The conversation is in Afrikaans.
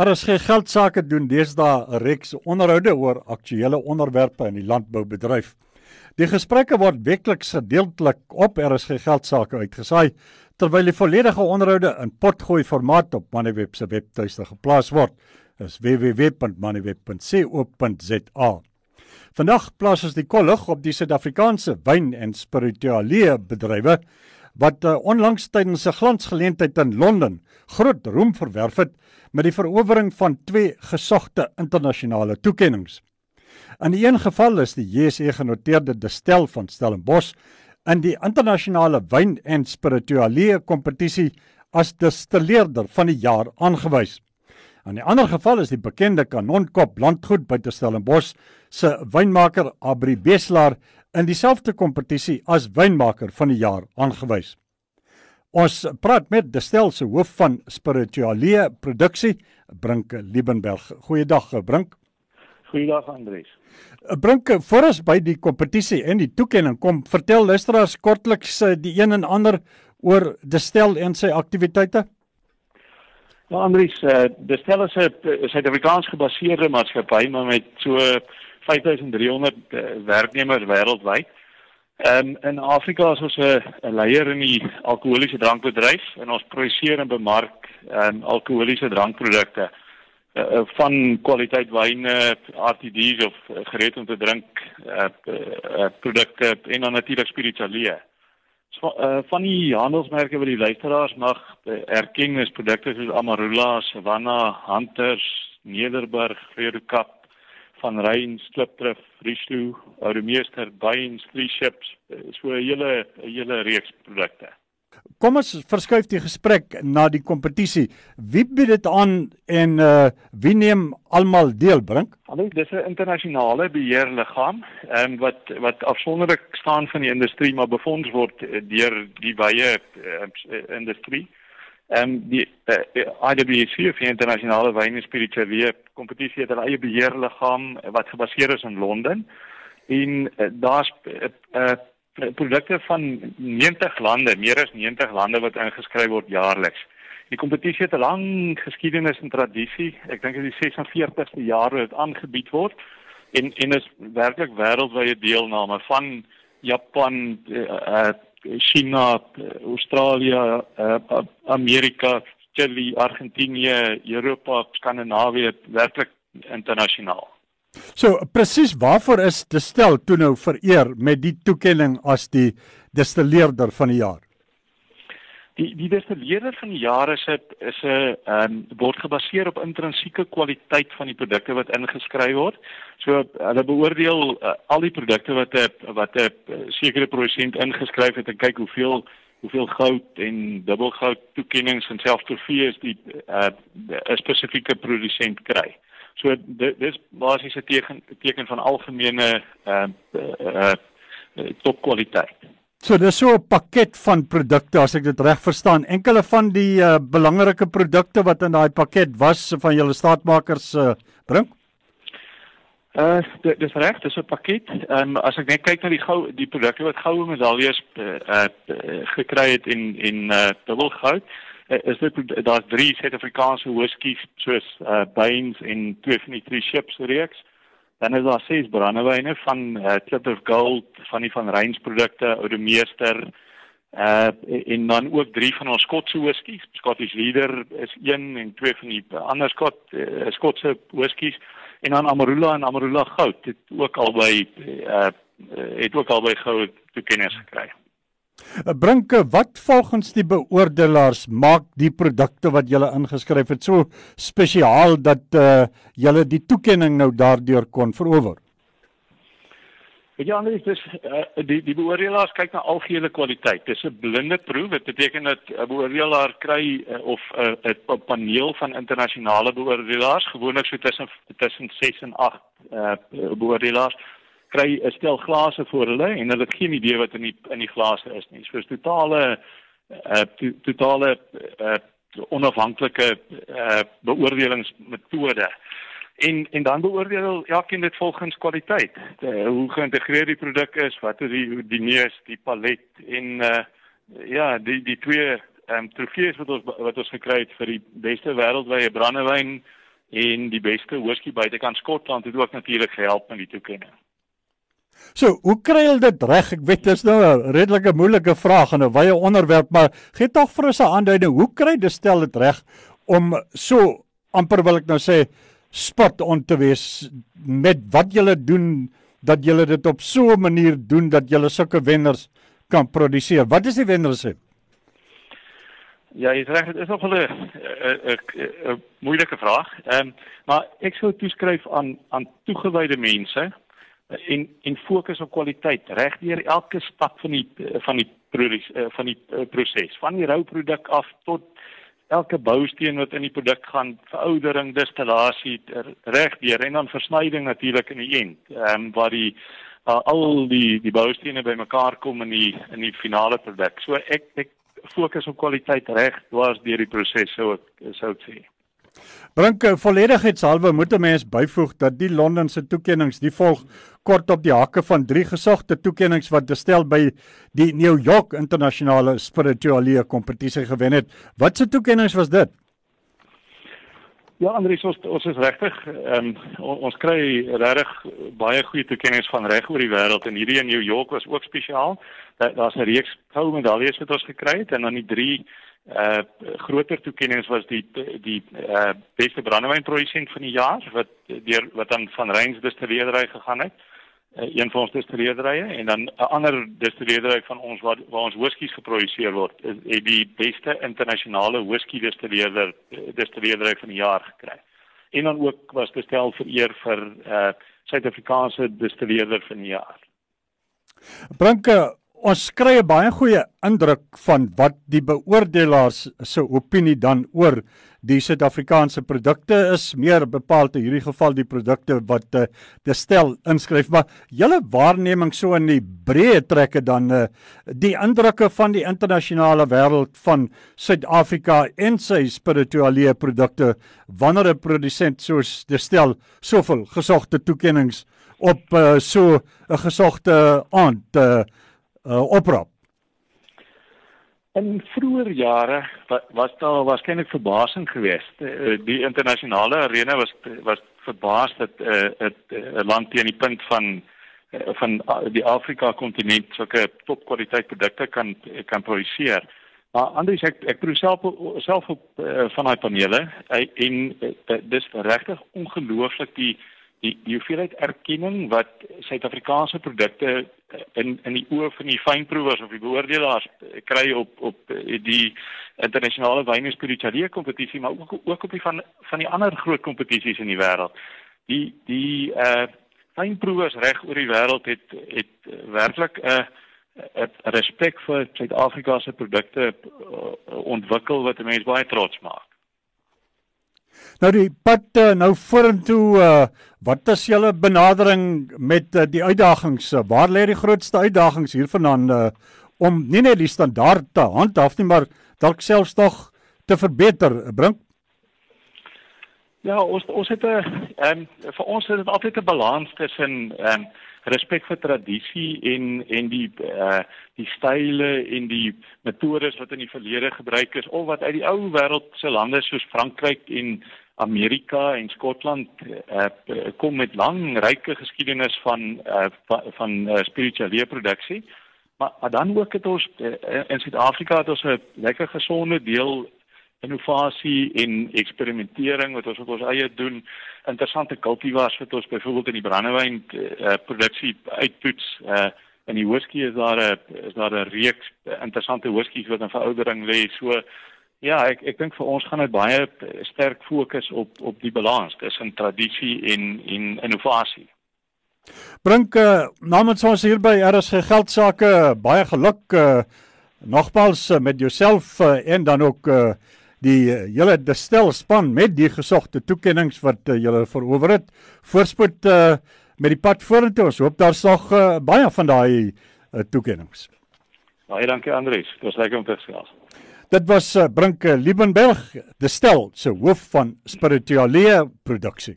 RSG Geldsaake doen deesdae reeks onderhoude oor aktuelle onderwerpe in die landboubedryf. Die gesprekke word weekliks gedeeltelik op RSG Geldsaake uitgesaai, terwyl die volledige onderhoude in potgooi formaat op Moneyweb se webtuiste geplaas word. Dit is www.moneyweb.co.za. Vandag plaas ons die kollig op die Suid-Afrikaanse wyn- en spirituele bedrywe wat uh, onlangs tydens 'n glansgeleentheid in Londen groot roem verwerf het met die verowering van twee gesogte internasionale toekenninge. In die een geval is die JSE genoteerde Destel van Stellenbosch in die internasionale wyn en spirituele kompetisie as destilleerder van die jaar aangewys. In die ander geval is die bekende Kanonkop landgoed by Stellenbosch se wynmaker Abri Beslaar in dieselfde kompetisie as wynmaker van die jaar aangewys. Ons praat met Destel se hoof van spirituele produksie, Brink Liebenberg. Goeiedag, Brink. Goeiedag, Andries. Brink, voor ons by die kompetisie en die toekenning kom, vertel luisteraars kortliks eh, die een en ander oor Destel en sy aktiwiteite. Ja, Andries, uh, Destel is 'n Suid-Afrikaans gebaseerde maatskappy maar met so 5300 uh, werknemers wêreldwyd. Ehm um, in Afrika is ons 'n leier in die alkoholiese drankbedryf en ons produseer en bemark ehm um, alkoholiese drankprodukte uh, van kwaliteit wyne, RTDs of uh, gereed om te drink uh, uh, produkte en dan natuurlik spirituele. So, uh, van die handelsmerke wat die luisteraars mag uh, erken is produkte soos Amarula, Savanna, Hunters, Nederburg, Freudekap van Rein, Slipdrif, Rieslu, Oudemeester, Bains, Three Ships, eh, so 'n hele 'n hele reeks produkte. Kom ons verskuif die gesprek na die kompetisie. Wie bied dit aan en uh wie neem almal deel bring? Alhoewel dis 'n internasionale beheerliggaam, ehm um, wat wat afsonderlik staan van die industrie maar befonds word eh, deur die wye uh, industrie. Ehm um, die uh, eh, IWC of die internasionale wyn en spirituele kompetisie het 'n eie beheerliggaam wat gebaseer is in Londen. En uh, daar's uh, uh, produkte van 90 lande, meer as 90 lande wat ingeskryf word jaarliks. Die kompetisie het 'n lang geskiedenis en tradisie. Ek dink dit is die 46ste jaar wat dit aangebied word en en is werklik wêreldwye deelname van Japan, uh, uh, China, Australië, uh, Amerika, Chili, Argentinië, Europa, Skandinawië werklik internasionaal. So presies waarvoor is Destel toe nou vereer met die toekenning as die destilleerder van die jaar? Die die destilleerder van die jaar is 'n is 'n ehm um, word gebaseer op intrinsieke kwaliteit van die produkte wat ingeskryf word. So hulle beoordeel uh, al die produkte wat 'n wat 'n uh, sekere produsent ingeskryf het en kyk hoeveel hoeveel goud en dubbelgoud toekenninge en selfs trofees die 'n uh, spesifieke produsent kry. So dit dis basies 'n teken teken van algemene ehm uh, uh, uh, topkwaliteit. So dis so 'n pakket van produkte as ek dit reg verstaan. Enkele van die uh, belangrike produkte wat in daai pakket was van julle staatmakers uh, bring. Uh dis reg, dis 'n pakket. Ehm um, as ek net kyk na die gou die produkte wat goue medaljes uh, uh gekry het in in uh dubbelgoud, uh, is dit daar's drie Suid-Afrikaanse whiskies soos uh Bains en twee van die Three Ships reeks. Dan is daar ses brandewyne van uh, Clip of Gold, van die van Reins produkte, Oude Meester, uh en dan ook drie van ons Skotse whiskies. Scottish Leader is een en twee van die ander Skot uh, Skotse whiskies en dan Amarula en Amarula Goud het ook albei uh het ook albei goue toekenning gekry. Eh, Brinke, wat volgens die beoordelaars maak die produkte wat jy ingeskryf het so spesiaal dat uh eh, jy die toekenning nou daardeur kon verower? Weet jy anders dis uh, die die beoordelaars kyk na algehele kwaliteit. Dis 'n blinde proef. Dit beteken dat 'n beoordelaar kry uh, of 'n uh, paneel van internasionale beoordelaars, gewoonlik so tussen tussen 6 en 8 uh beoordelaars kry 'n stel glase voor hulle en hulle het geen idee wat in die in die glase is nie. So 'n totale uh to, totale uh onafhanklike uh beoordelingsmetode. En en dan beoordeel elkeen dit volgens kwaliteit. De, hoe geïntegreer die produk is, wat is die die neus, die palet en uh ja, die die twee ehm um, trofees wat ons wat ons gekry het vir die beste wêreldwye brandewyn en die beste whisky buitekant Skotland het ook natuurlik gehelp met die toekenning. So, hoe kry hulle dit reg? Ek weet dit is nou 'n redelike moeilike vraag en 'n wye onderwerp, maar gee tog vir ons 'n aanduiding. Hoe kry dit stel dit reg om so amper wil ek nou sê spot on te wees met wat julle doen dat julle dit op so 'n manier doen dat julle sulke wenners kan produseer. Wat is die wenresep? Ja, jy reg, dit is nog 'n 'n moeilike vraag. Ehm um, maar ek sou toeskryf aan aan toegewyde mense en en fokus op kwaliteit reg deur elke stap van die van die van die proses, van die rou produk af tot elke bousteen wat in die produk gaan, veroudering, distillasie reg deur en dan versnyding natuurlik in die end. Ehm um, waar die uh, al die die bousteene bymekaar kom in die in die finale produk. So ek ek fokus op kwaliteit reg dwars deur die proses sou ek sou ek sê. Brinke volledigheidshalwe moet 'n mens byvoeg dat die Londen se toekenninge die volg kort op die hakke van drie gesogte toekenninge wat gestel by die New York internasionale spirituele kompetisie gewen het. Wat se toekenninge was dit? Ja, Andries, ons ons is regtig ehm um, ons kry regtig baie goeie toekenninge van reg oor die wêreld en hierdie in New York was ook spesiaal. Daar daar's 'n reeks goue medaljes wat ons gekry het en dan die drie uh groter toekenninge was die die uh beste brandewynprodusent van die jaar wat deur wat dan van Reyns Distilleerdery gegaan het. Een van ons distilleerderye en dan 'n ander distilleerdery van ons waar waar ons whiskies geproduseer word het die beste internasionale whisky distilleerder distilleerdery van die jaar gekry. En dan ook was bestel vir eer vir uh Suid-Afrikaanse distilleerder van die jaar. Brinke Ons kry 'n baie goeie indruk van wat die beoordelaars se opinie dan oor die Suid-Afrikaanse produkte is. Meer bepaald in hierdie geval die produkte wat uh, die stel inskryf. Maar julle waarneming so in die breë trekke dan uh, die indrukke van die internasionale wêreld van Suid-Afrika en sy spirituele produkte wanneer 'n produsent soos die stel soveel gesogte toekenninge op uh, so 'n gesogte aand uh, uh, oprap In vroeë jare was daar waarskynlik verbasing geweest. Eh, die internasionale arena was was verbaas dat 'n uh, 'n land teen die punt van uh, van die Afrika kontinent sulke topkwaliteit produkte kan kan produseer. Maar anders ek ek probeer self self op uh, van daai panele en uh, dis regtig ongelooflik die die die hoeveelheid erkenning wat Suid-Afrikaanse produkte eh, in in die oë van die fynproevers of die beoordelaars eh, kry op op eh, die internasionale wyn en spirituele kompetisie maar ook ook op die van van die ander groot kompetisies in die wêreld. Die die uh fynproevers reg oor die wêreld het het werklik 'n uh, 'n respek vir Suid-Afrika se produkte ontwikkel wat mense baie trots maak. Nou die pad uh, nou vorentoe uh, wat is julle benadering met uh, die uitdagings? Waar lê die grootste uitdagings hiervandaan uh, om nie net die standaard te handhaaf nie, maar dalk selfs nog te verbeter, bring? Ja, ons ons het 'n ehm vir ons is dit altyd 'n balans tussen ehm um, respek vir tradisie en en die uh die style en die metodes wat in die verlede gebruik is of wat uit die ou wêreld se lande soos Frankryk en Amerika en Skotland uh, kom met lang ryke geskiedenis van uh, van, van uh, spirituele produksie maar, maar dan ook het ons uh, in Suid-Afrika het ons 'n lekker gesonde deel innovasie en eksperimentering wat ons op ons eie doen. Interessante kultivars wat ons byvoorbeeld in die brandewyn uh, produksie uittoets uh, in die whisky is daar 'n is daar 'n reeks interessante whiskies wat in veroudering lê. So ja ek ek dink vir ons gaan dit baie sterk fokus op op die balans tussen tradisie en en innovasie. Brink uh, namens ons hier by RSG geldsaake baie geluk uh, nogmals uh, met jouself uh, en dan ook uh, die uh, hele destel span met die gesogte toekenninge wat uh, julle verower het. Voorspoed uh, met die pad vorentoe. Ons hoop daar's nog uh, baie van daai uh, toekenninge. Baie dankie Andries. Dit was lekker om te gesels. Dit was uh, Brinke Liebenberg, destel se hoof van spirituele produksie.